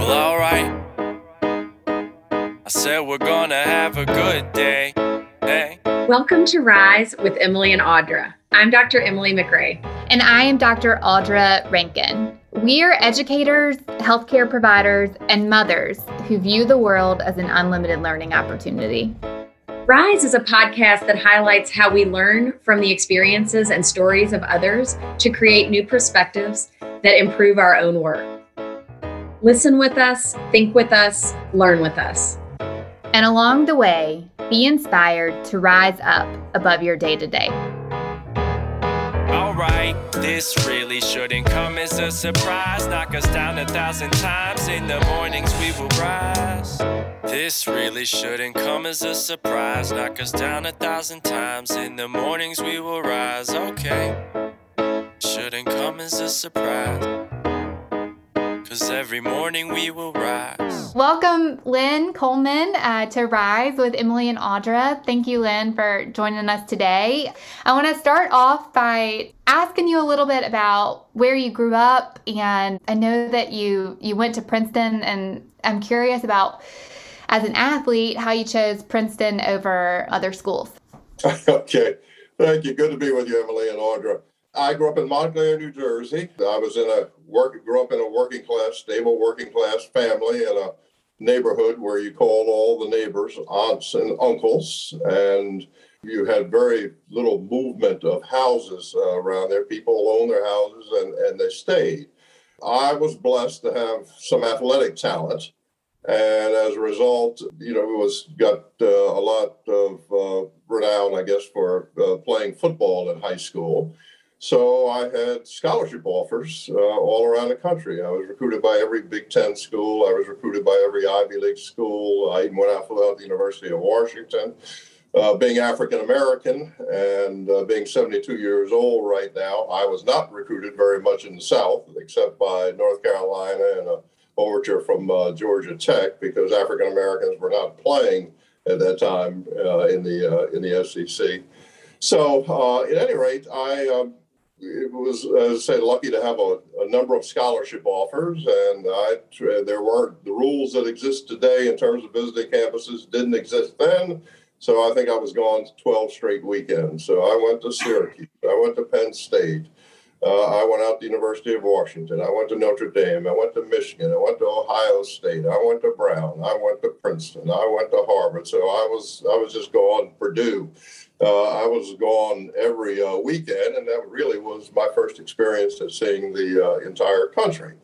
Well, alright. I said we're gonna have a good day. Hey. Welcome to Rise with Emily and Audra. I'm Dr. Emily McRae. And I am Dr. Audra Rankin. We are educators, healthcare providers, and mothers who view the world as an unlimited learning opportunity. Rise is a podcast that highlights how we learn from the experiences and stories of others to create new perspectives that improve our own work. Listen with us, think with us, learn with us. And along the way, be inspired to rise up above your day to day. Alright, this really shouldn't come as a surprise. Knock us down a thousand times. In the mornings we will rise. This really shouldn't come as a surprise. Knock us down a thousand times. In the mornings we will rise. Okay. Shouldn't come as a surprise. Cause every morning we will rise. Welcome, Len Coleman, uh, to Rise with Emily and Audra. Thank you, Len, for joining us today. I want to start off by asking you a little bit about where you grew up, and I know that you you went to Princeton, and I'm curious about as an athlete how you chose Princeton over other schools. okay, thank you. Good to be with you, Emily and Audra. I grew up in Montclair, New Jersey. I was in a work, grew up in a working class, stable working class family in a neighborhood where you called all the neighbors aunts and uncles, and you had very little movement of houses uh, around there. People owned their houses and, and they stayed. I was blessed to have some athletic talent. And as a result, you know, it was got uh, a lot of uh, renown, I guess, for uh, playing football in high school. So I had scholarship offers uh, all around the country. I was recruited by every Big Ten school. I was recruited by every Ivy League school. I even went out to the University of Washington. Uh, being African American and uh, being 72 years old right now, I was not recruited very much in the South, except by North Carolina and a overture from uh, Georgia Tech, because African Americans were not playing at that time uh, in the uh, in the SEC. So, uh, at any rate, I um, it was, as I say, lucky to have a, a number of scholarship offers, and I there weren't the rules that exist today in terms of visiting campuses didn't exist then. So I think I was gone 12 straight weekends. So I went to Syracuse, I went to Penn State, uh, I went out to the University of Washington, I went to Notre Dame, I went to Michigan, I went to Ohio State, I went to Brown, I went to Princeton, I went to Harvard. So I was I was just going Purdue I was gone every uh, weekend, and that really was my first experience at seeing the uh, entire country.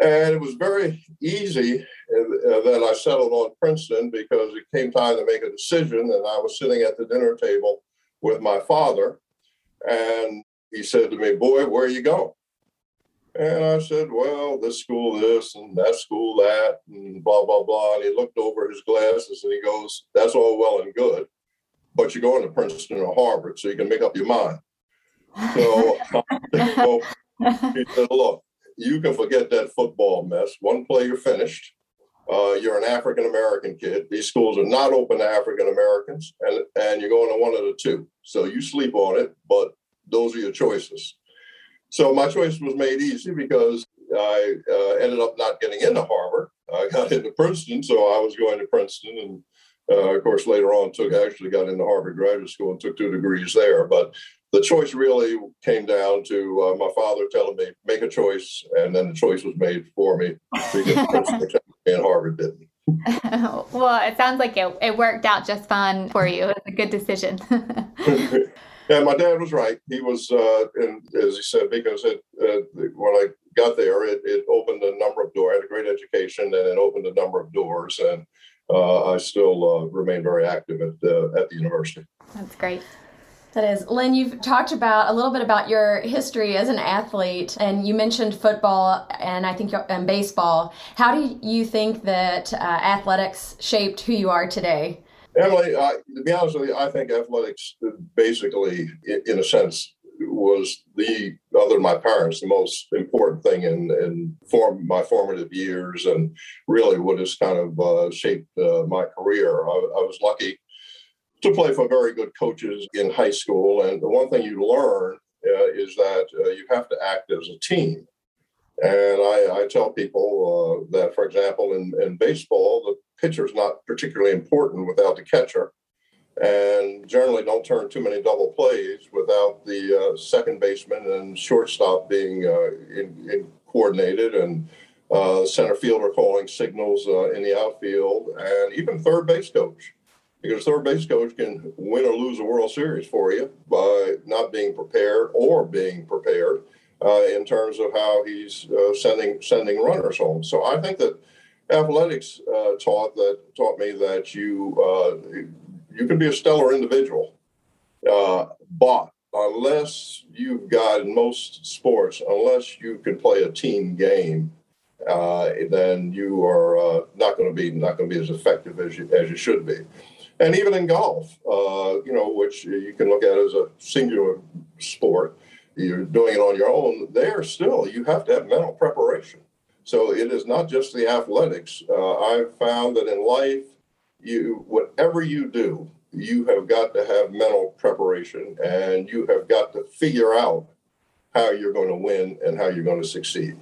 And it was very easy uh, that I settled on Princeton because it came time to make a decision, and I was sitting at the dinner table with my father, and he said to me, "Boy, where are you going?" And I said, Well, this school, this, and that school, that, and blah, blah, blah. And he looked over his glasses and he goes, That's all well and good but you're going to Princeton or Harvard, so you can make up your mind. So, so he said, look, you can forget that football mess. One play, you're finished. Uh, you're an African American kid. These schools are not open to African Americans, and and you're going to one of the two. So you sleep on it, but those are your choices. So my choice was made easy because I uh, ended up not getting into Harvard. I got into Princeton, so I was going to Princeton, and uh, of course, later on, took actually got into Harvard Graduate School and took two degrees there. But the choice really came down to uh, my father telling me make a choice, and then the choice was made for me because and Harvard didn't. well, it sounds like it, it worked out just fine for you. It was a good decision. yeah, my dad was right. He was, uh, and as he said, because it, uh, when I got there, it, it opened a number of doors. I had a great education, and it opened a number of doors. And I still uh, remain very active at, uh, at the university. That's great. That is. Len, you've talked about a little bit about your history as an athlete, and you mentioned football and I think and baseball. How do you think that uh, athletics shaped who you are today? Emily, to be honest with you, I think athletics basically, in a sense, was the other than my parents the most important thing in in form my formative years and really what has kind of uh, shaped uh, my career. I, I, was lucky to play for very good coaches in high school, and the one thing you learn uh, is that uh, you have to act as a team. And I, I tell people uh, that, for example, in, in baseball, the pitcher is not particularly important without the catcher, and generally don't turn too many double plays without the uh, second baseman and shortstop being uh, in, in coordinated and uh, center fielder calling signals uh, in the outfield, and even third base coach. Because third base coach can win or lose a World Series for you by not being prepared or being prepared uh, in terms of how he's uh, sending sending runners home. So I think that athletics taught that taught me that you you can be a stellar individual, uh, but unless you've got in most sports, unless you can play a team game, uh, then you are not going to be not going to be as effective as you as you should be. And even in golf, you know, which you can look at as a singular sport, you're doing it on your own, there still you have to have mental preparation. So it is not just the athletics. Uh, I've found that in life, you whatever you do, you have got to have mental preparation, and you have got to figure out how you're going to win and how you're going to succeed.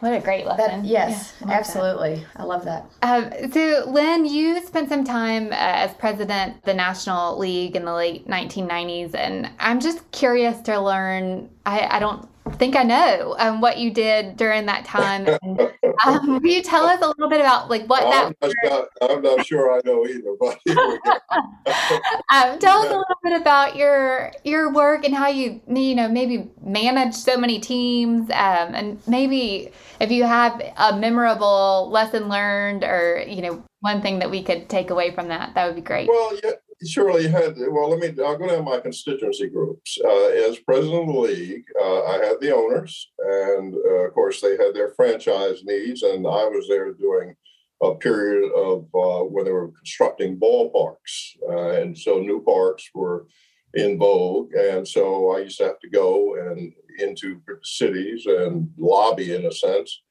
What a great lesson. That, yes, yeah, I absolutely. That. I love that. Um, so, Len, you spent some time uh, as president of the National League in the late 1990s, and I'm just curious to learn. I, I don't think I know um, what you did during that time. And, um, will you tell us a little bit about like what I'm that? Not, I'm not sure I know either, but um, tell us a little bit about your your work and how you you know maybe manage so many teams, um, and maybe if you have a memorable lesson learned or you know one thing that we could take away from that, that would be great. Well, yeah, surely had. Well, let me. I'll go down my constituency groups. Uh, as president of the league, uh, I had the owners, and uh, of course they had their franchise needs, and I was there doing a period of uh, when they were constructing ballparks, uh, and so new parks were in vogue, and so I used to have to go and into cities and lobby in a sense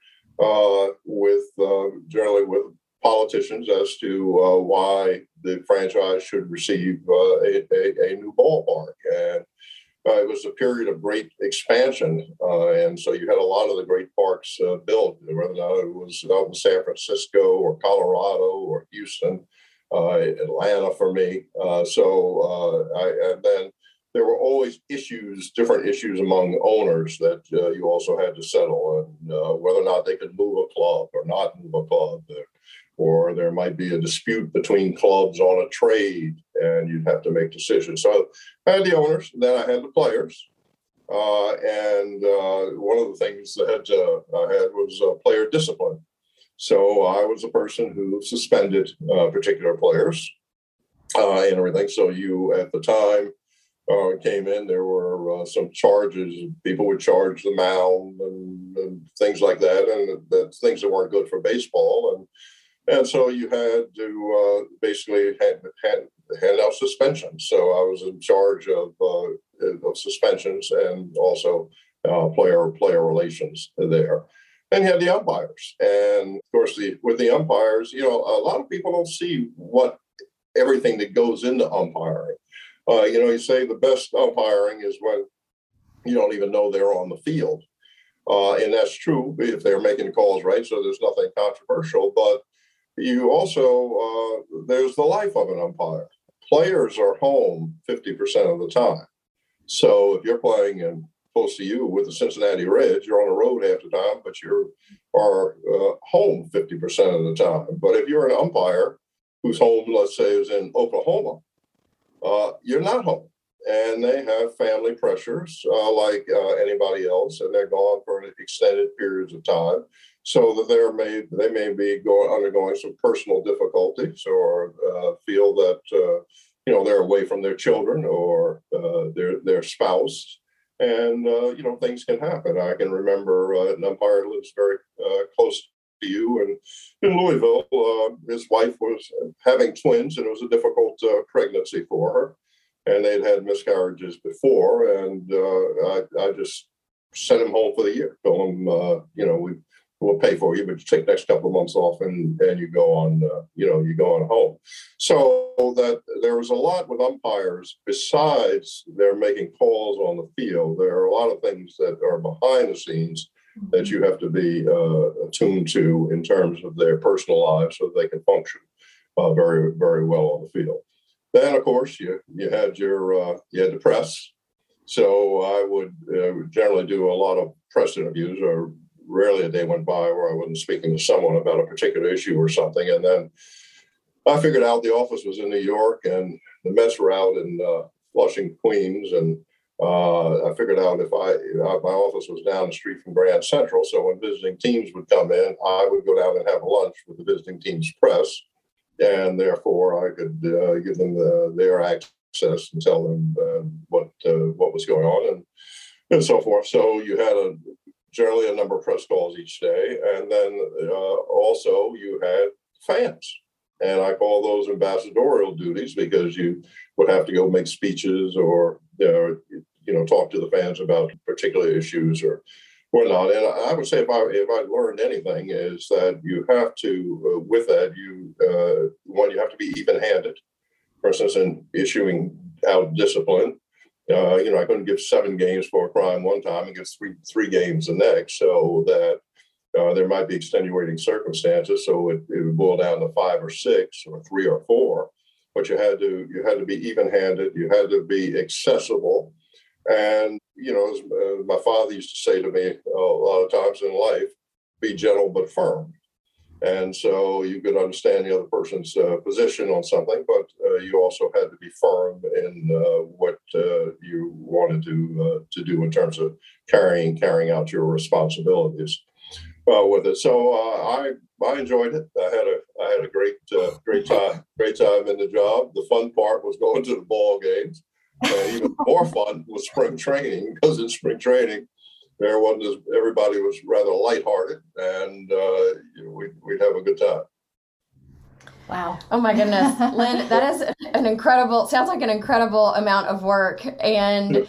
uh, with generally with politicians as to uh, why the franchise should receive uh, a, a, a, new ballpark. And uh, it was a period of great expansion. Uh, and so you had a lot of the great parks uh, built, whether or not it was out in San Francisco or Colorado or Houston, uh, Atlanta for me. so I, and then there were always issues, different issues among owners that you also had to settle, and whether or not they could move a club or not move a club or there might be a dispute between clubs on a trade and you'd have to make decisions. So I had the owners, then I had the players. Uh, and uh, one of the things that uh, I had was uh, player discipline. So I was the person who suspended uh, particular players uh, and everything. So you, at the time, came in, there were some charges. People would charge the mound and, and things like that, and things that weren't good for baseball. And and so you had to uh, basically hand, hand, out suspensions. So I was in charge of, uh, of suspensions and also uh, player player relations there. And you had the umpires, and of course, the with the umpires, you know, a lot of people don't see what everything that goes into umpiring. Uh, you know, you say the best umpiring is when you don't even know they're on the field. Uh, and that's true if they're making calls right. So there's nothing controversial. But you also uh, there's the life of an umpire. Players are home 50% of the time. So if you're playing in close to you with the Cincinnati Reds, you're on the road half the time, but you are uh, home 50% of the time. But if you're an umpire whose home, let's say, is in Oklahoma, uh, you're not home. And they have family pressures uh, like uh, anybody else, and they're gone for extended periods of time so that they're may they may be going undergoing some personal difficulties or uh, feel that uh, you know they're away from their children or uh, their their spouse. And uh, you know things can happen. I can remember uh, an umpire lives very uh, close to you and in louisville his wife was having twins and it was a difficult pregnancy for her. And they'd had miscarriages before and I, I just sent him home for the year told him you know we we'll pay for you, but you take the next couple of months off and, and you go on, uh, you know, you go on home. So that there was a lot with umpires besides they're making calls on the field. There are a lot of things that are behind the scenes that you have to be uh, attuned to in terms of their personal lives so they can function uh, very, very well on the field. Then, of course, you you had your uh, you had the press. So I would uh, generally do a lot of press interviews, or rarely a day went by where I wasn't speaking to someone about a particular issue or something. And then I figured out the office was in New York and the Mets were out in uh, Flushing, Queens, and uh, I figured out if I my office was down the street from Grand Central, so when visiting teams would come in, I would go down and have lunch with the visiting team's press, and therefore I could uh, give them the, their access and tell them uh, what uh, what was going on and and so forth. So you had a generally a number of press calls each day, and then uh, also you had fans. And I call those ambassadorial duties because you would have to go make speeches or you know, you know talk to the fans about particular issues or whatnot. And I would say if I if I learned anything is that you have to uh, with that you uh, one you have to be even handed. For instance, in issuing out discipline, uh, you know I couldn't give seven games for a crime one time and give three three games the next, so that. Uh, there might be extenuating circumstances, so it, it would boil down to five or six or three or four. But you had to you had to be even-handed. You had to be accessible and, you know, as, uh, my father used to say to me uh, a lot of times in life, be gentle but firm. And so you could understand the other person's uh, position on something, but uh, you also had to be firm in uh, what uh, you wanted to to do in terms of carrying carrying out your responsibilities with it. So I I enjoyed it. I had a I had a great great time great time in the job. The fun part was going to the ball games even more fun was spring training because in spring training, there wasn't everybody was rather lighthearted, and uh, you know, we'd, we'd have a good time. Wow. Oh my goodness. Len, that is an incredible, sounds like an incredible amount of work. And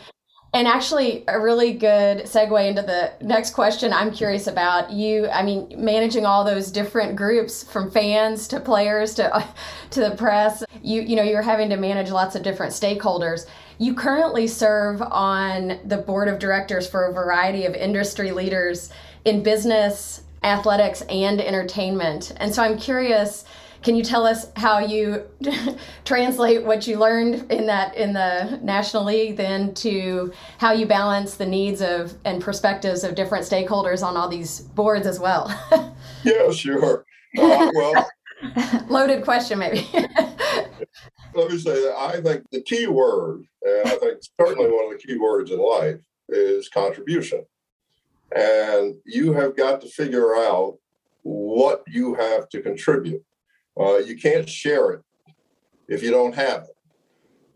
and actually, a really good segue into the next question I'm curious about. You, I mean, managing all those different groups from fans to players to to the press. You, you know, you're having to manage lots of different stakeholders. You currently serve on the board of directors for a variety of industry leaders in business, athletics, and entertainment. And so I'm curious can you tell us how you translate what you learned in that in the National League then to how you balance the needs of and perspectives of different stakeholders on all these boards as well? yeah, sure. Uh, well, loaded question maybe. let me say that I think the key word, and I think certainly one of the key words in life, is contribution. And you have got to figure out what you have to contribute. Uh, you can't share it if you don't have it.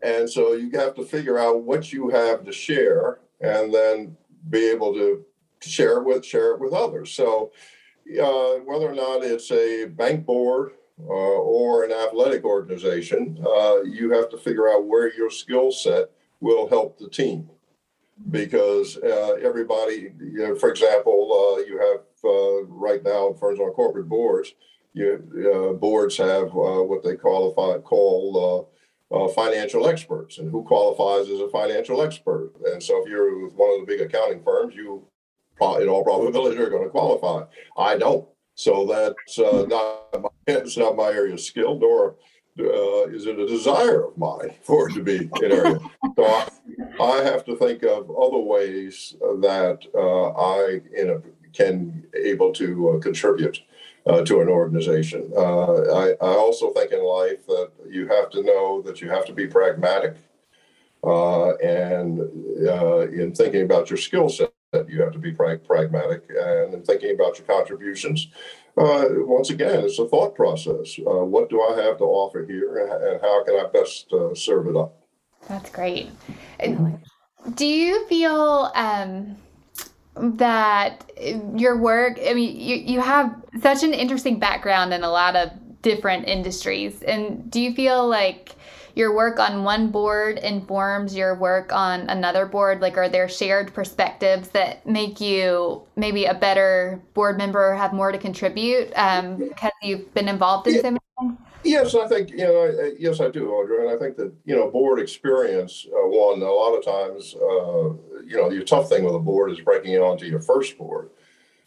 And so you have to figure out what you have to share and then be able to share it with share it with others. So uh, whether or not it's a bank board uh, or an athletic organization, uh, you have to figure out where your skill set will help the team. Because uh, everybody, you know, for example, uh, you have uh, right now, for on corporate boards, you, uh, boards have uh, what they qualify call uh, uh, financial experts, and who qualifies as a financial expert. And so, if you're with one of the big accounting firms, you, in all probability, are going to qualify. I don't, so that's uh, not my, it's not my area of skill, nor uh, is it a desire of mine for it to be an area. so I, I, have to think of other ways that I in a, can able to contribute uh, to an organization. Uh, I, I, also think in life that you have to know that you have to be pragmatic. Uh, and uh, in thinking about your skill set, you have to be pra- pragmatic. And in thinking about your contributions, uh, once again, it's a thought process. Uh, what do I have to offer here, and how can I best serve it up? That's great. Do you feel um, that your work, I mean, you, you have such an interesting background in a lot of different industries. And do you feel like your work on one board informs your work on another board? Like, are there shared perspectives that make you maybe a better board member or have more to contribute um, because you've been involved in so many things? Yes, I think you know. I, yes, I do, Audra, and I think that you know, board experience. Uh, one, a lot of times, uh, you know, the tough thing with a board is breaking it onto your first board.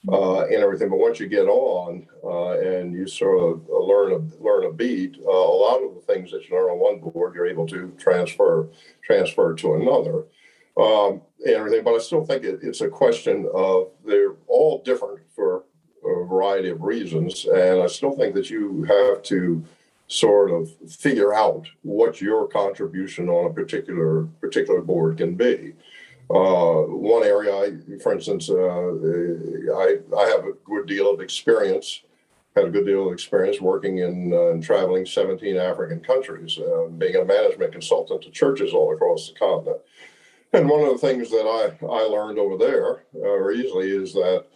uh, and everything. But once you get on uh, and you sort of uh, learn a learn a beat, uh, a lot of the things that you learn on one board, you're able to transfer transfer to another. Um, and everything, but I still think it, it's a question of they're all different for a variety of reasons, and I still think that you have to sort of figure out what your contribution on a particular particular board can be. Uh, one area, I, for instance, uh, I, I have a good deal of experience, had a good deal of experience working in uh, and traveling 17 African countries, uh, being a management consultant to churches all across the continent. And one of the things that I, I learned over there uh, easily is that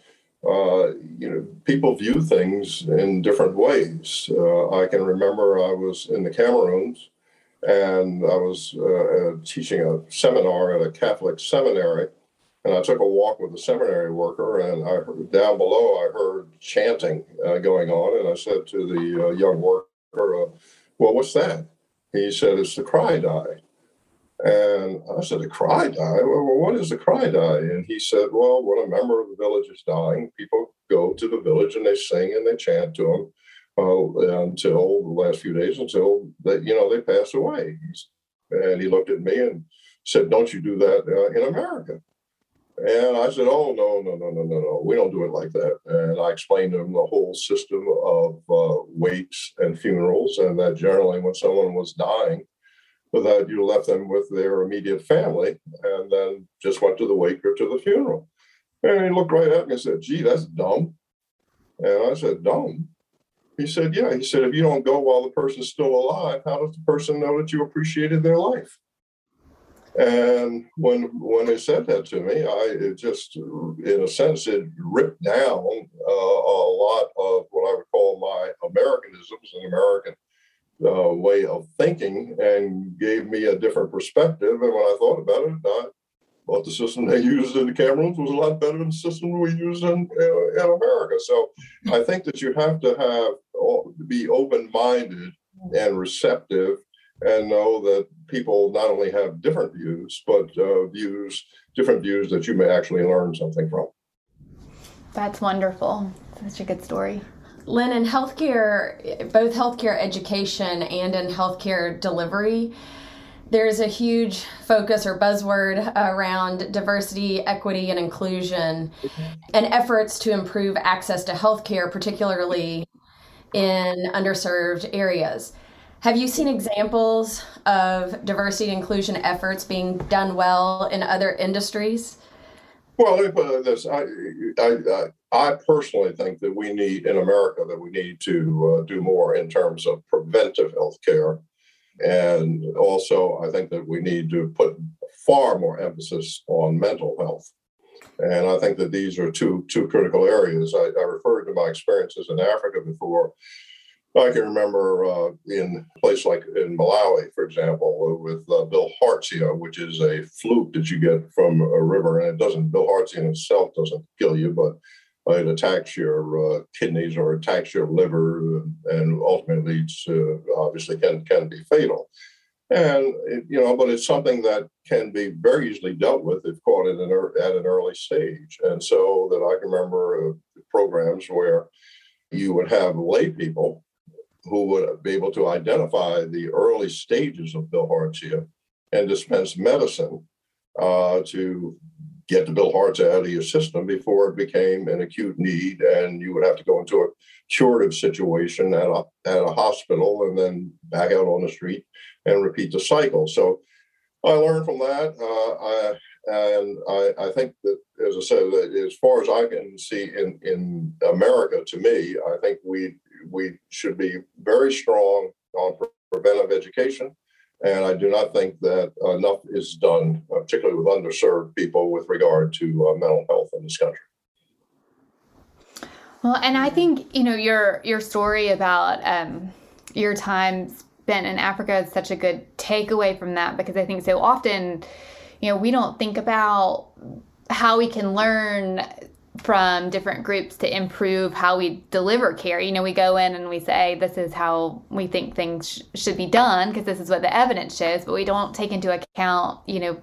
uh, you know, people view things in different ways. Uh, I can remember I was in the Cameroons and I was uh, uh, teaching a seminar at a Catholic seminary, and I took a walk with a seminary worker, and I heard, down below I heard chanting uh, going on, and I said to the uh, young worker, "Well, what's that?" He said, "It's the CRY-DAI." And I said, "The cry die? Well, what is the cry die? And he said, "Well, when a member of the village is dying, people go to the village and they sing and they chant to him." uh, until the last few days, until that you know they pass away. And he looked at me and said, "Don't you do that uh, in America?" And I said, "Oh no, no, no, no, no, no. We don't do it like that." And I explained to him the whole system of uh, wakes and funerals, and that generally, when someone was dying, that you left them with their immediate family, and then just went to the wake or to the funeral. And he looked right at me and said, "Gee, that's dumb." And I said, "Dumb." He said, Yeah. He said, If you don't go while the person's still alive, how does the person know that you appreciated their life? And when when they said that to me, I it just, in a sense, it ripped down uh, a lot of what I would call my Americanisms and American uh, way of thinking, and gave me a different perspective. And when I thought about it, I thought the system they used in the Cameroons was a lot better than the system we use in, in America. So I think that you have to have be open minded and receptive and know that people not only have different views, but uh, views, different views that you may actually learn something from. That's wonderful. Such a good story. Len, in healthcare, both healthcare education and in healthcare delivery, there's a huge focus or buzzword around diversity, equity, and inclusion, mm-hmm. and efforts to improve access to healthcare, particularly in underserved areas. Have you seen examples of diversity and inclusion efforts being done well in other industries? Well, uh, this, I, I, I, personally think that we need in America that we need to uh, do more in terms of preventive health care and also, I think that we need to put far more emphasis on mental health. And I think that these are two two critical areas. I, I referred to my experiences in Africa before. I can remember uh, in a place like in Malawi, for example, with uh, bilharzia, which is a fluke that you get from a river, and it doesn't bilharzia in itself doesn't kill you, but it attacks your uh, kidneys or attacks your liver and ultimately leads obviously can can be fatal. And it, you know but it's something that can be very easily dealt with if caught at an, at an early stage. And so that i can remember uh, programs where you would have lay people who would be able to identify the early stages of Bill bilharzia and dispense medicine uh, to get the Bill bilharzia out of your system before it became an acute need and you would have to go into a curative situation at a, at a hospital and then back out on the street and repeat the cycle. So I learned from that. Uh, I, and I, I, think that, as I said, as far as I can see in, in America, to me, I think we we should be very strong on preventive education and I do not think that enough is done, uh, particularly with underserved people, with regard to uh, mental health in this country. Well, and I think you know your your story about um, your time spent in Africa is such a good takeaway from that because I think so often, you know, we don't think about how we can learn from different groups to improve how we deliver care. You know, we go in and we say, this is how we think things sh- should be done because this is what the evidence shows, but we don't take into account, you know,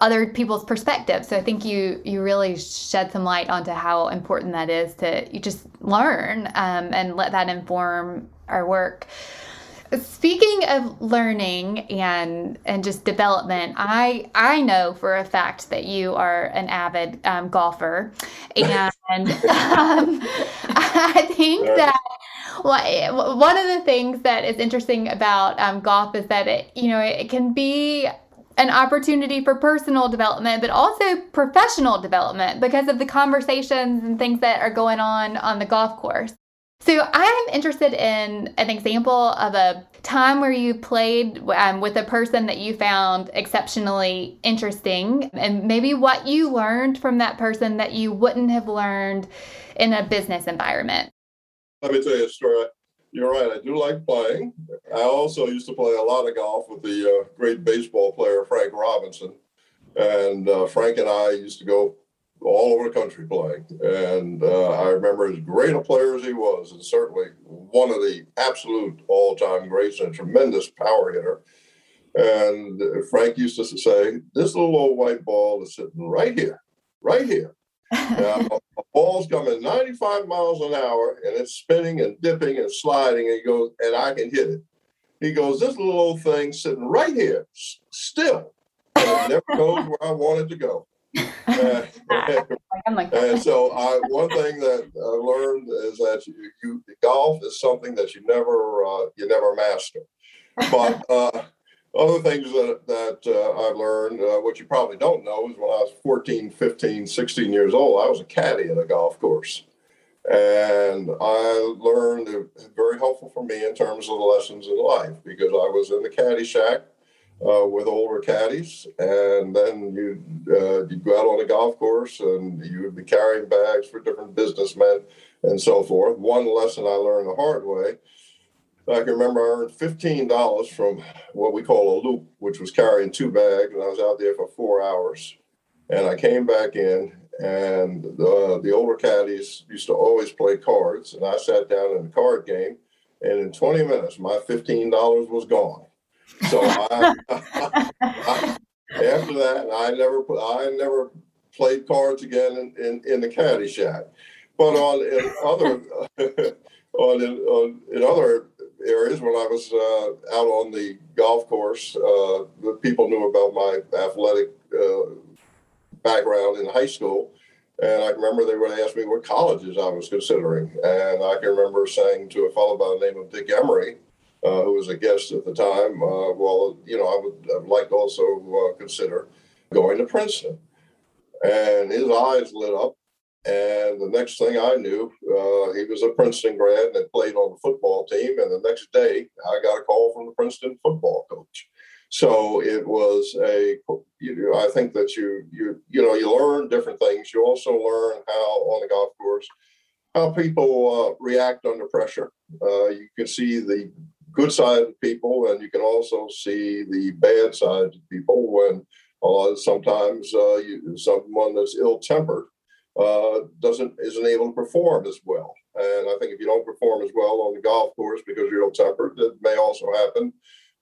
other people's perspectives. So I think you you really shed some light onto how important that is to you just learn um, and let that inform our work. Speaking of learning and and just development, I I know for a fact that you are an avid um, golfer, and um, I think that well, one of the things that is interesting about um, golf is that it you know it can be an opportunity for personal development, but also professional development because of the conversations and things that are going on on the golf course. So I'm interested in an example of a time where you played um, with a person that you found exceptionally interesting and maybe what you learned from that person that you wouldn't have learned in a business environment. Let me tell you a story. You're right. I do like playing. I also used to play a lot of golf with the uh, great baseball player Frank Robinson, and uh, Frank and I used to go all over the country playing. And uh, I remember as great a player as he was, and certainly one of the absolute all-time greats and a tremendous power hitter. And Frank used to say, "This little old white ball is sitting right here, right here." Now, a ball's coming 95 miles an hour and it's spinning and dipping and sliding. And he goes, and I can hit it. He goes, this little old thing sitting right here, still, and it never goes where I want it to go. And, and so, I, one thing that I learned is that you, you golf is something that you never uh, you never master. But uh, other things that, that uh, I've learned, uh, what you probably don't know, is when I was 14, 15, 16 years old, I was a caddy at a golf course. And I learned very helpful for me in terms of the lessons in life because I was in the caddy shack uh, with older caddies, and then you uh, you go out on a golf course and you would be carrying bags for different businessmen and so forth. One lesson I learned the hard way I can remember I earned fifteen dollars from what we call a loop, which was carrying two bags, and I was out there for four hours. And I came back in, and the, the older caddies used to always play cards, and I sat down in the card game, and in twenty minutes, my fifteen dollars was gone. So I, after that, I never I never played cards again in, in, in the caddy shack. But on in other on in, on in other areas when I was uh, out on the golf course. Uh, the people knew about my athletic uh, background in high school. And I remember they would ask me what colleges I was considering. And I can remember saying to a fellow by the name of Dick Emery, uh, who was a guest at the time, uh, well, you know, I would I'd like to also uh, consider going to Princeton. And his eyes lit up and the next thing I knew, uh, he was a Princeton grad and had played on the football team. And the next day, I got a call from the Princeton football coach. So it was a, you know, I think that you, you, you know, you learn different things. You also learn how on the golf course, how people uh, react under pressure. Uh, you can see the good side of people, and you can also see the bad side of people when uh, sometimes uh, you, someone that's ill tempered uh, doesn't isn't able to perform as well. And I think if you don't perform as well on the golf course because you're ill tempered, that may also happen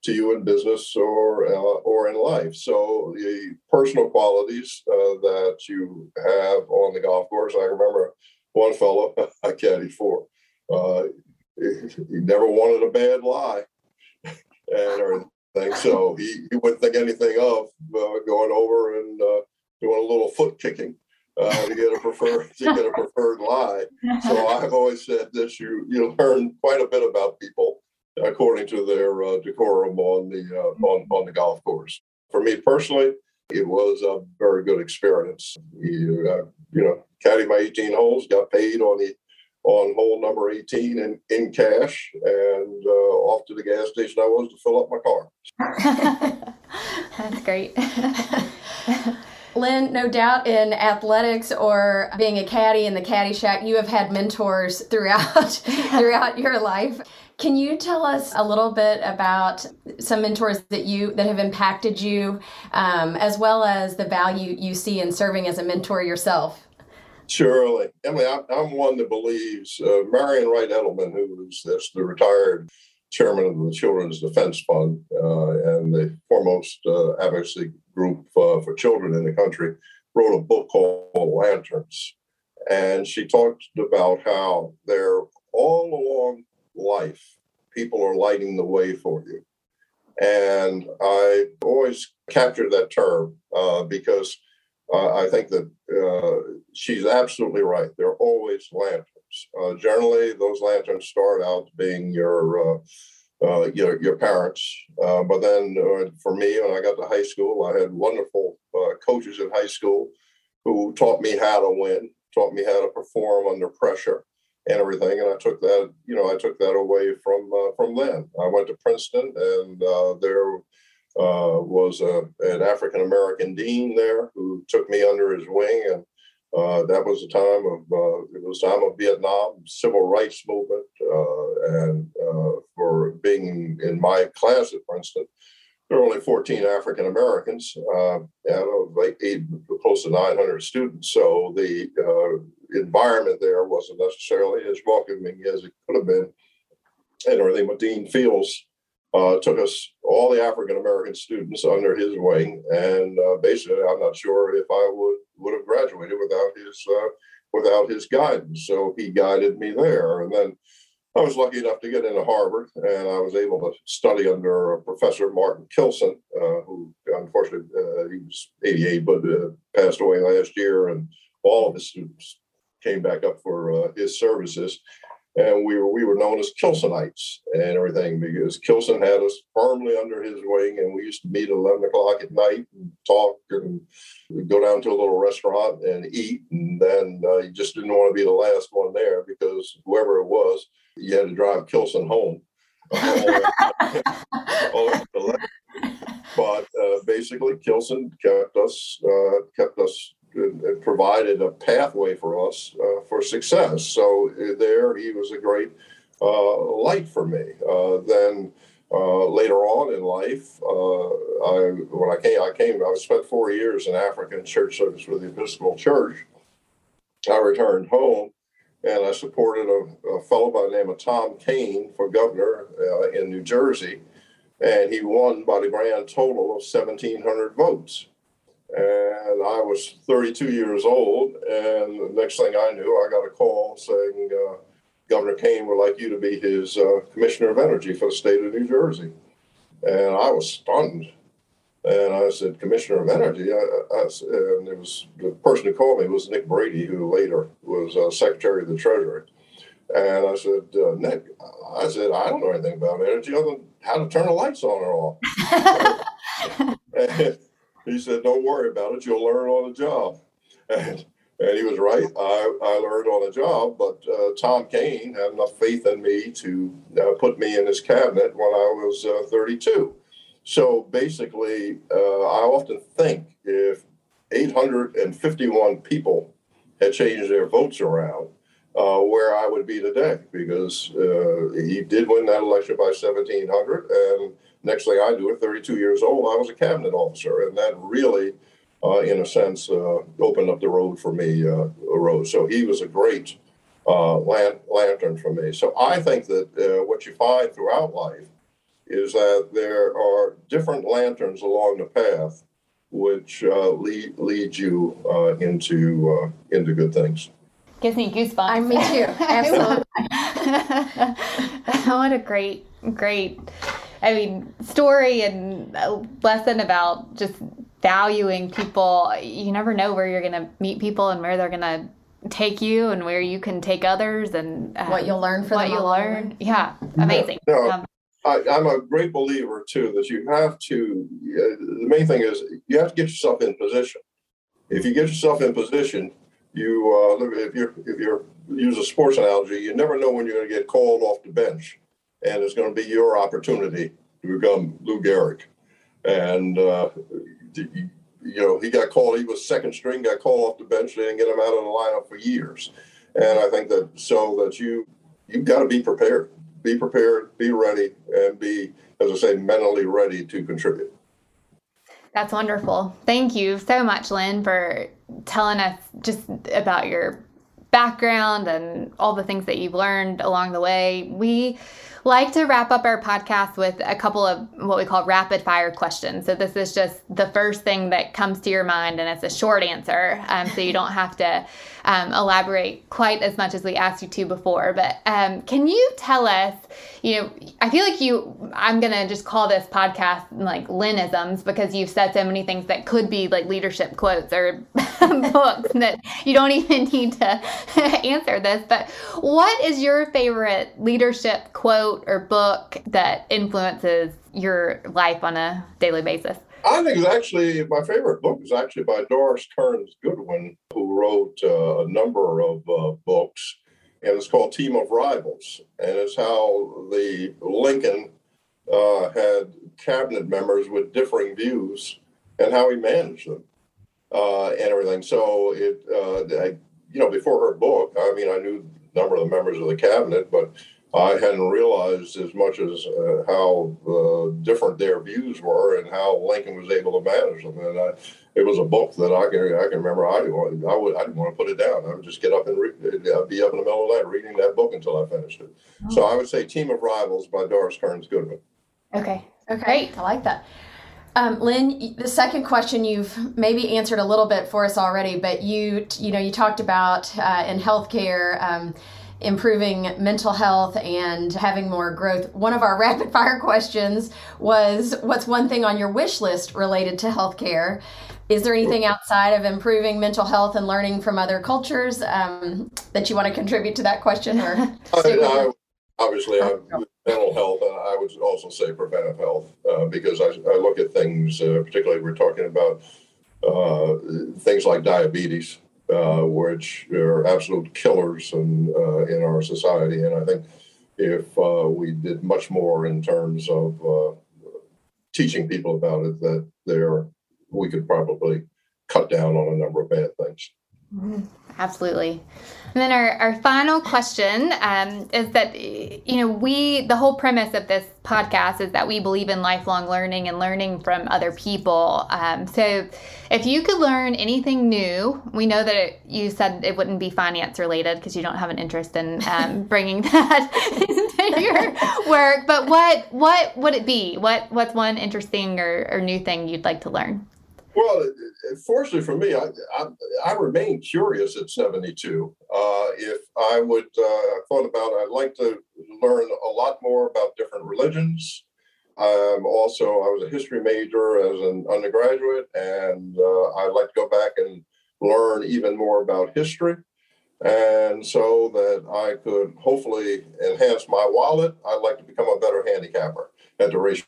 to you in business or uh, or in life. So the personal qualities uh, that you have on the golf course. I remember one fellow I caddied for. He, never wanted a bad lie and everything. So he, he wouldn't think anything of uh, going over and uh, doing a little foot kicking uh, to get a preferred to get a preferred lie. So I've always said this: you you learn quite a bit about people according to their uh, decorum on the uh, on on the golf course. For me personally, it was a very good experience. You, uh, you know, caddy my 18 holes, got paid on the on hole number 18 in, in cash and uh, off to the gas station I was to fill up my car. That's great. Len, no doubt in athletics or being a caddy in the caddy shack, you have had mentors throughout throughout your life. Can you tell us a little bit about some mentors that you that have impacted you, um, as well as the value you see in serving as a mentor yourself? Surely. Emily, I'm, I'm one that believes uh, Marian Wright Edelman, who is this, the retired chairman of the Children's Defense Fund uh, and the foremost uh, advocacy group uh, for children in the country, wrote a book called Lanterns. And she talked about how they're all along life, people are lighting the way for you. And I always captured that term uh, because uh, I think that uh, she's absolutely right. They're always lanterns. Uh, generally, those lanterns start out being your uh, uh, your, your parents. Uh, but then for me, when I got to high school, I had wonderful coaches in high school who taught me how to win, taught me how to perform under pressure and everything. And I took that, you know, I took that away from from them. I went to Princeton, and there uh, was a, an African American dean there who took me under his wing, and uh, that was the time of uh, it was time of Vietnam civil rights movement, uh, and uh, for being in my class at instance, there were only 14 African Americans uh, out of like eight, close to 900 students. So the environment there wasn't necessarily as welcoming as it could have been, and everything. But Dean Fields uh, took us all the African American students under his wing, and uh, basically, I'm not sure if I would would have graduated without his uh, without his guidance. So he guided me there, and then I was lucky enough to get into Harvard, and I was able to study under Professor Martin Kilson, uh, who unfortunately uh, he was 88 but uh, passed away last year, and all of his students came back up for his services and we were we were known as Kilsonites and everything because Kilson had us firmly under his wing, and we used to meet at eleven o'clock at night and talk and go down to a little restaurant and eat, and then uh, you just didn't want to be the last one there because whoever it was, you had to drive Kilson home. but uh, basically, Kilson kept us uh, kept us it provided a pathway for us uh, for success. So uh, there, he was a great uh, light for me. Uh, then uh, later on in life, uh, I when I came, I came. I spent four years in African church service with the Episcopal Church. I returned home, and I supported a, a fellow by the name of Tom Kean for governor in New Jersey, and he won by the grand total of 1,700 votes. And I was 32 years old. And the next thing I knew, I got a call saying uh, Governor Kean would like you to be his uh, commissioner of energy for the state of New Jersey. And I was stunned. And I said, Commissioner of Energy? I, I, and it was the person who called me was Nick Brady, who later was uh, Secretary of the Treasury. And I said, uh, Nick, I said, I don't know anything about energy other than how to turn the lights on or off. and, he said, "Don't worry about it. You'll learn on the job." And and he was right. I, I learned on the job, but uh, Tom Kean had enough faith in me to uh, put me in his cabinet when I was uh, 32. So basically, uh, I often think if 851 people had changed their votes around, uh, where I would be today, because uh, he did win that election by 1,700, and Next thing I knew, at 32 years old, I was a cabinet officer, and that really, uh, in a sense, uh, opened up the road for me. Uh, road. So he was a great uh, lantern for me. So I think that uh, what you find throughout life is that there are different lanterns along the path, which uh, lead lead you into into good things. Gives me goosebumps. I me too. Absolutely. what a great, great I mean, story and a lesson about just valuing people. You never know where you're going to meet people and where they're going to take you and where you can take others and um, what you'll learn from what you'll learn. Yeah, amazing. No, um, I, am a great believer too that you have to. Uh, the main thing is you have to get yourself in position. If you get yourself in position, you uh, if you if you use a sports analogy, you never know when you're going to get called off the bench and it's going to be your opportunity to become Lou Gehrig. And uh, you know, he got called. He was second string, got called off the bench. They didn't get him out of the lineup for years. And I think that so that you you've got to be prepared, be prepared, be ready, and be, as I say, mentally ready to contribute. That's wonderful. Thank you so much, Len, for telling us just about your background and all the things that you've learned along the way. We like to wrap up our podcast with a couple of what we call rapid fire questions. So this is just the first thing that comes to your mind, and it's a short answer, um, so you don't have to um, elaborate quite as much as we asked you to before. But um, can you tell us? You know, I feel like you. I'm gonna just call this podcast like Lynisms because you've said so many things that could be like leadership quotes or books that you don't even need to answer this. But what is your favorite leadership quote or book that influences your life on a daily basis? I think it's actually my favorite book is actually by Doris Kearns Goodwin, who wrote uh, a number of uh, books, and it's called Team of Rivals, and it's how the Lincoln uh, had cabinet members with differing views and how he managed them uh, and everything. So it, uh, I, you know, before her book, I mean, I knew a number of the members of the cabinet, but I hadn't realized as much as uh, how uh, different their views were and how Lincoln was able to manage them. And I, it was a book that I can I can remember. I didn't I would I didn't want to put it down. I would just get up and read. I'd be up in the middle of the night reading that book until I finished it. Oh. So I would say Team of Rivals by Doris Kearns Goodwin. Okay. Okay. Great. I like that. Um, Len, the second question you've maybe answered a little bit for us already, but you you know you talked about uh, in healthcare. Um, improving mental health and having more growth. One of our rapid fire questions was what's one thing on your wish list related to healthcare? Is there anything outside of improving mental health and learning from other cultures um, that you want to contribute to that question? Or I, I, obviously, I, mental health, and I would also say preventive health, uh, because I, I, look at things, uh, particularly we're talking about uh, things like diabetes uh, which are absolute killers in, uh, in our society. And I think if uh, we did much more in terms of uh, teaching people about it, that there we could probably cut down on a number of bad things. Mm-hmm. Absolutely. And then our, our final question um, is that, you know, we, the whole premise of this podcast is that we believe in lifelong learning and learning from other people. Um, so if you could learn anything new, we know that it, you said it wouldn't be finance related because you don't have an interest in um, bringing that into your work. But what, what would it be? What, what's one interesting or, or new thing you'd like to learn? Well, fortunately for me, I, I, I remain curious at 72. Uh, if I would, uh, I thought about, I'd like to learn a lot more about different religions. Um, also, I was a history major as an undergraduate, and uh, I'd like to go back and learn even more about history. And so that I could hopefully enhance my wallet, I'd like to become a better handicapper at the race.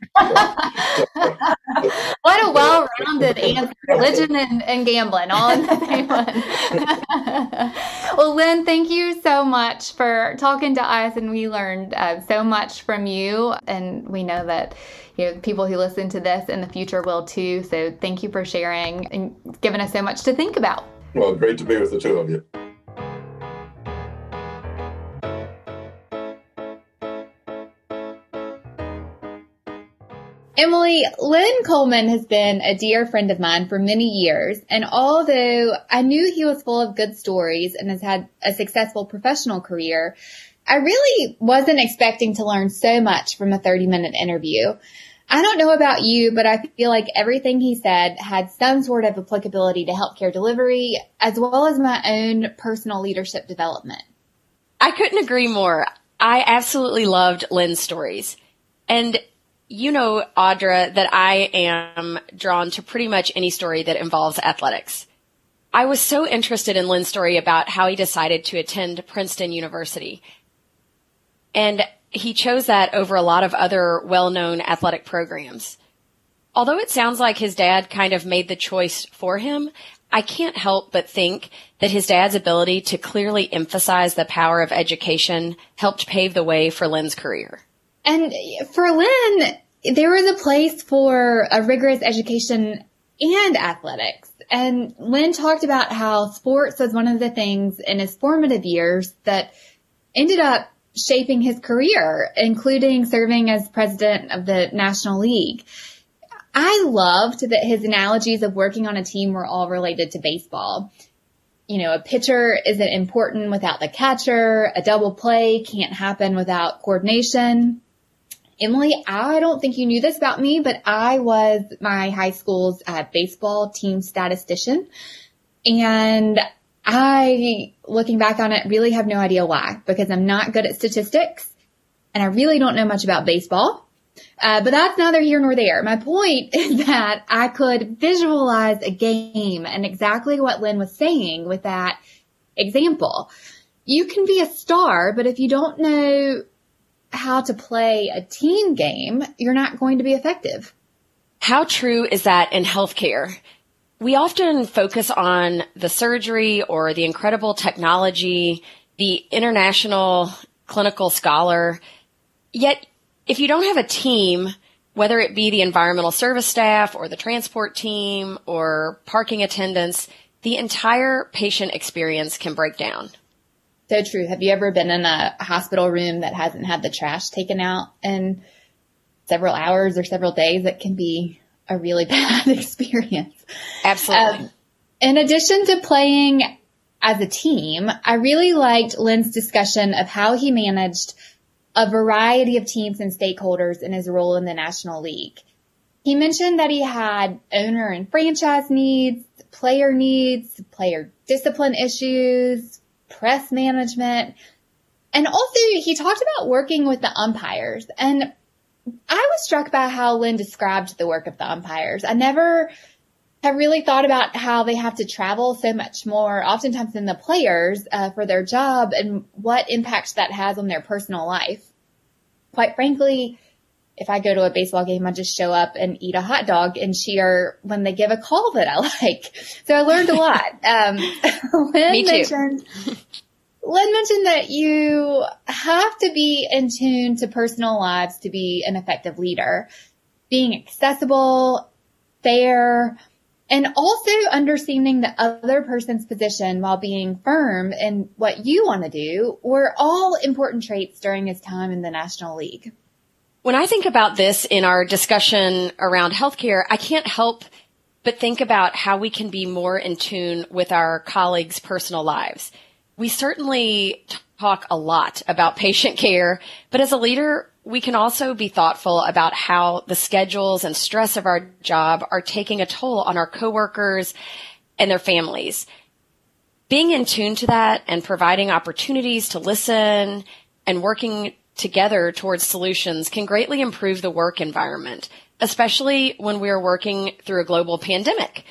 what a well-rounded answer. Religion and, and gambling all in the same one. well, Len, thank you so much for talking to us, and we learned uh, so much from you, and we know that you know people who listen to this in the future will too. So thank you for sharing and giving us so much to think about. Well, great to be with the two of you. Emily, Len Coleman has been a dear friend of mine for many years, and although I knew he was full of good stories and has had a successful professional career, I really wasn't expecting to learn so much from a 30 minute interview. I don't know about you, but I feel like everything he said had some sort of applicability to healthcare delivery as well as my own personal leadership development. I couldn't agree more. I absolutely loved Len's stories. And you know, Audra, that I am drawn to pretty much any story that involves athletics. I was so interested in Len's story about how he decided to attend Princeton University. And he chose that over a lot of other well-known athletic programs. Although it sounds like his dad kind of made the choice for him, I can't help but think that his dad's ability to clearly emphasize the power of education helped pave the way for Len's career. And for Len, there was a place for a rigorous education and athletics. And Len talked about how sports was one of the things in his formative years that ended up shaping his career, including serving as president of the National League. I loved that his analogies of working on a team were all related to baseball. You know, a pitcher isn't important without the catcher. A double play can't happen without coordination. Emily, I don't think you knew this about me, but I was my high school's uh, baseball team statistician. And I, looking back on it, really have no idea why, because I'm not good at statistics and I really don't know much about baseball. Uh, but that's neither here nor there. My point is that I could visualize a game and exactly what Len was saying with that example. You can be a star, but if you don't know how to play a team game, you're not going to be effective. How true is that in healthcare? We often focus on the surgery or the incredible technology, the international clinical scholar. Yet, if you don't have a team, whether it be the environmental service staff or the transport team or parking attendants, the entire patient experience can break down. So true. Have you ever been in a hospital room that hasn't had the trash taken out in several hours or several days? It can be a really bad experience. Absolutely. Um, in addition to playing as a team, I really liked Len's discussion of how he managed a variety of teams and stakeholders in his role in the National League. He mentioned that he had owner and franchise needs, player needs, player discipline issues, press management. And also he talked about working with the umpires and I was struck by how Len described the work of the umpires. I never have really thought about how they have to travel so much more, oftentimes than the players, uh, for their job and what impact that has on their personal life. Quite frankly, if I go to a baseball game, I just show up and eat a hot dog and cheer when they give a call that I like. So I learned a lot. Um, Len Me too. mentioned, Len mentioned that you have to be in tune to personal lives to be an effective leader. Being accessible, fair, and also understanding the other person's position while being firm in what you want to do were all important traits during his time in the National League. When I think about this in our discussion around healthcare, I can't help but think about how we can be more in tune with our colleagues' personal lives. We certainly talk a lot about patient care, but as a leader, we can also be thoughtful about how the schedules and stress of our job are taking a toll on our coworkers and their families. Being in tune to that and providing opportunities to listen and working together towards solutions can greatly improve the work environment, especially when we are working through a global pandemic.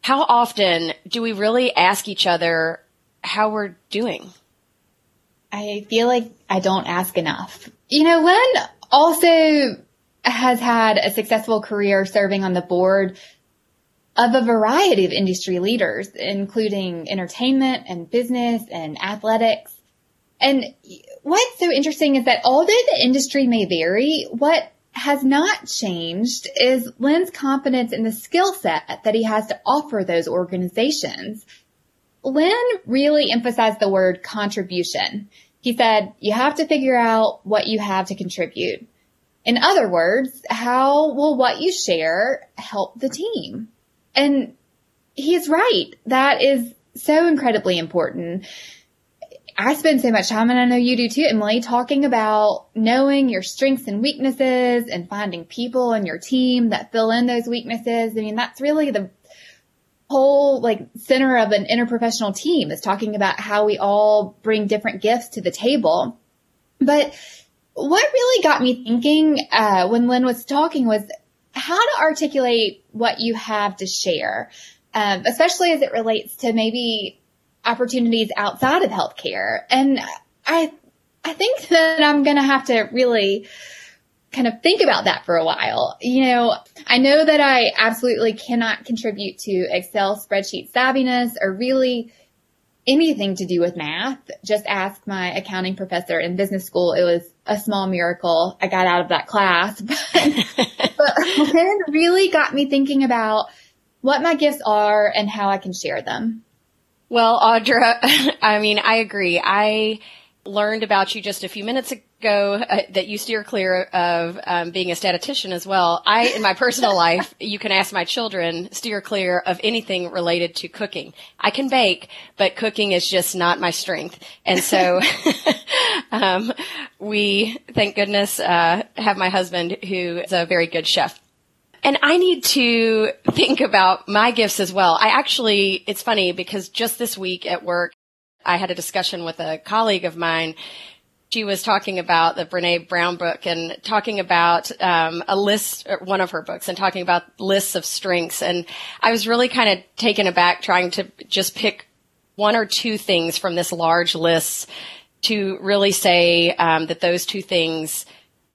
How often do we really ask each other how we're doing? I feel like I don't ask enough. You know, Len also has had a successful career serving on the board of a variety of industry leaders, including entertainment and business and athletics. And what's so interesting is that although the industry may vary, what has not changed is Len's confidence in the skill set that he has to offer those organizations. Len really emphasized the word contribution. He said, you have to figure out what you have to contribute. In other words, how will what you share help the team? And he's right. That is so incredibly important. I spend so much time, and I know you do too, Emily, talking about knowing your strengths and weaknesses and finding people in your team that fill in those weaknesses. I mean, that's really the whole like center of an interprofessional team is talking about how we all bring different gifts to the table. But what really got me thinking uh, when Len was talking was how to articulate what you have to share, um, especially as it relates to maybe opportunities outside of healthcare. And I, I think that I'm going to have to really kind of think about that for a while. You know, I know that I absolutely cannot contribute to Excel spreadsheet savviness or really anything to do with math. Just ask my accounting professor in business school. It was a small miracle I got out of that class, but, but it really got me thinking about what my gifts are and how I can share them. Well, Audra, I mean, I agree. I learned about you just a few minutes ago uh, that you steer clear of um, being a statistician as well. I, in my personal life, you can ask my children, steer clear of anything related to cooking. I can bake, but cooking is just not my strength. And so, um, we, thank goodness, uh, have my husband who is a very good chef. And I need to think about my gifts as well. I actually, it's funny because just this week at work, I had a discussion with a colleague of mine. She was talking about the Brene Brown book and talking about um, a list, one of her books, and talking about lists of strengths. And I was really kind of taken aback trying to just pick one or two things from this large list to really say um, that those two things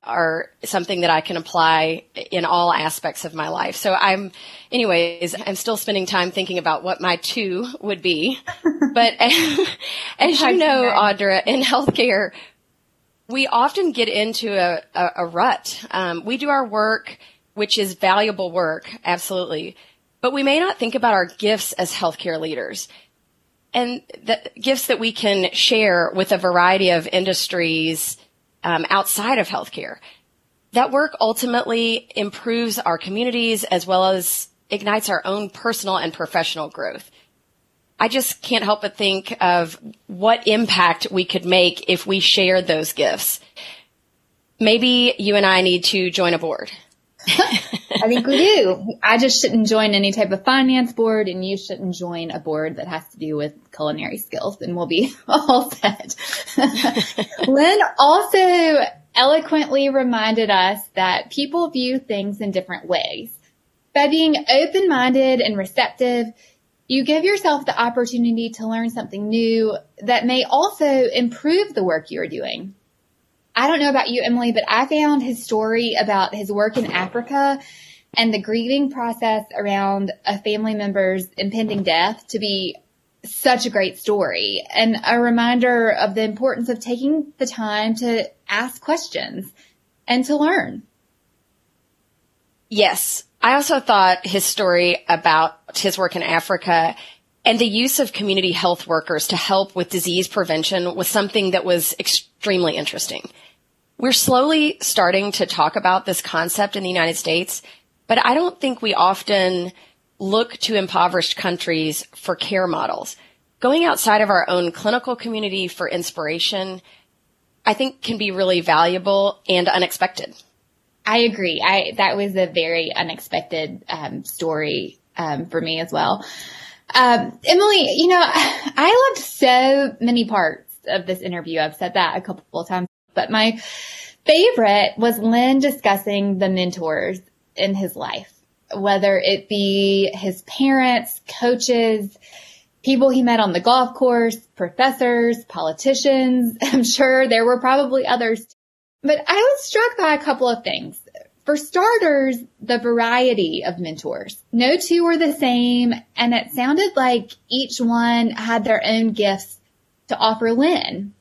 are something that I can apply in all aspects of my life. So I'm, anyways, I'm still spending time thinking about what my two would be. but as you know, Audra, in healthcare, we often get into a, a, a rut. Um, we do our work, which is valuable work, absolutely. But we may not think about our gifts as healthcare leaders and the gifts that we can share with a variety of industries um, outside of healthcare. That work ultimately improves our communities as well as ignites our own personal and professional growth. I just can't help but think of what impact we could make if we shared those gifts. Maybe you and I need to join a board. I think we do. I just shouldn't join any type of finance board and you shouldn't join a board that has to do with culinary skills and we'll be all set. Len also eloquently reminded us that people view things in different ways. By being open-minded and receptive, you give yourself the opportunity to learn something new that may also improve the work you're doing. I don't know about you, Emily, but I found his story about his work in Africa and the grieving process around a family member's impending death to be such a great story and a reminder of the importance of taking the time to ask questions and to learn. Yes. I also thought his story about his work in Africa and the use of community health workers to help with disease prevention was something that was extremely interesting. We're slowly starting to talk about this concept in the United States, but I don't think we often look to impoverished countries for care models. Going outside of our own clinical community for inspiration, I think can be really valuable and unexpected. I agree. I that was a very unexpected um, story um, for me as well. Um, Emily, you know, I loved so many parts of this interview. I've said that a couple of times. But my favorite was Len discussing the mentors in his life, whether it be his parents, coaches, people he met on the golf course, professors, politicians. I'm sure there were probably others. But I was struck by a couple of things. For starters, the variety of mentors. No two were the same, and it sounded like each one had their own gifts to offer Len.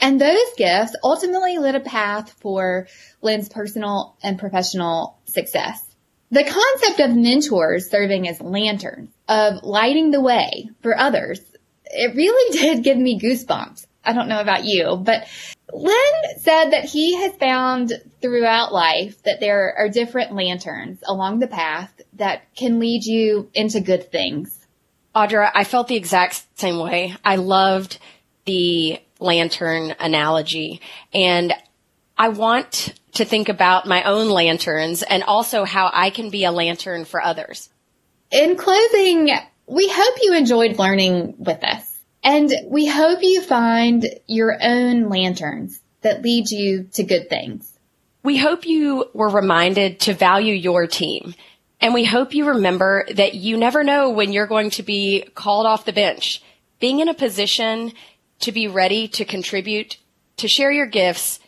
And those gifts ultimately lit a path for Len's personal and professional success. The concept of mentors serving as lanterns, of lighting the way for others, it really did give me goosebumps. I don't know about you, but Len said that he has found throughout life that there are different lanterns along the path that can lead you into good things. Audra, I felt the exact same way. I loved the lantern analogy. And I want to think about my own lanterns and also how I can be a lantern for others. In closing, we hope you enjoyed learning with us. And we hope you find your own lanterns that lead you to good things. We hope you were reminded to value your team. And we hope you remember that you never know when you're going to be called off the bench. Being in a position to be ready to contribute, to share your gifts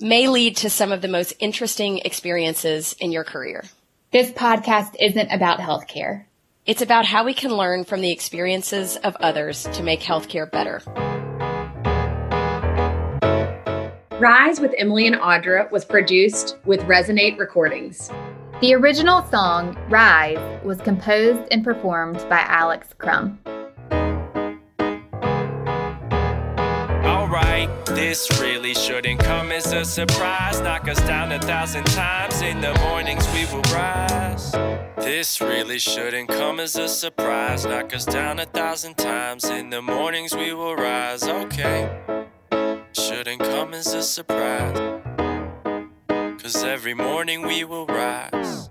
may lead to some of the most interesting experiences in your career. This podcast isn't about healthcare. It's about how we can learn from the experiences of others to make healthcare better. Rise with Emily and Audra was produced with Resonate Recordings. The original song, Rise, was composed and performed by Alex Crum. This really shouldn't come as a surprise. Knock us down a thousand times. In the mornings we will rise. This really shouldn't come as a surprise. Knock us down a thousand times. In the mornings we will rise. Okay. Shouldn't come as a surprise. Cause every morning we will rise.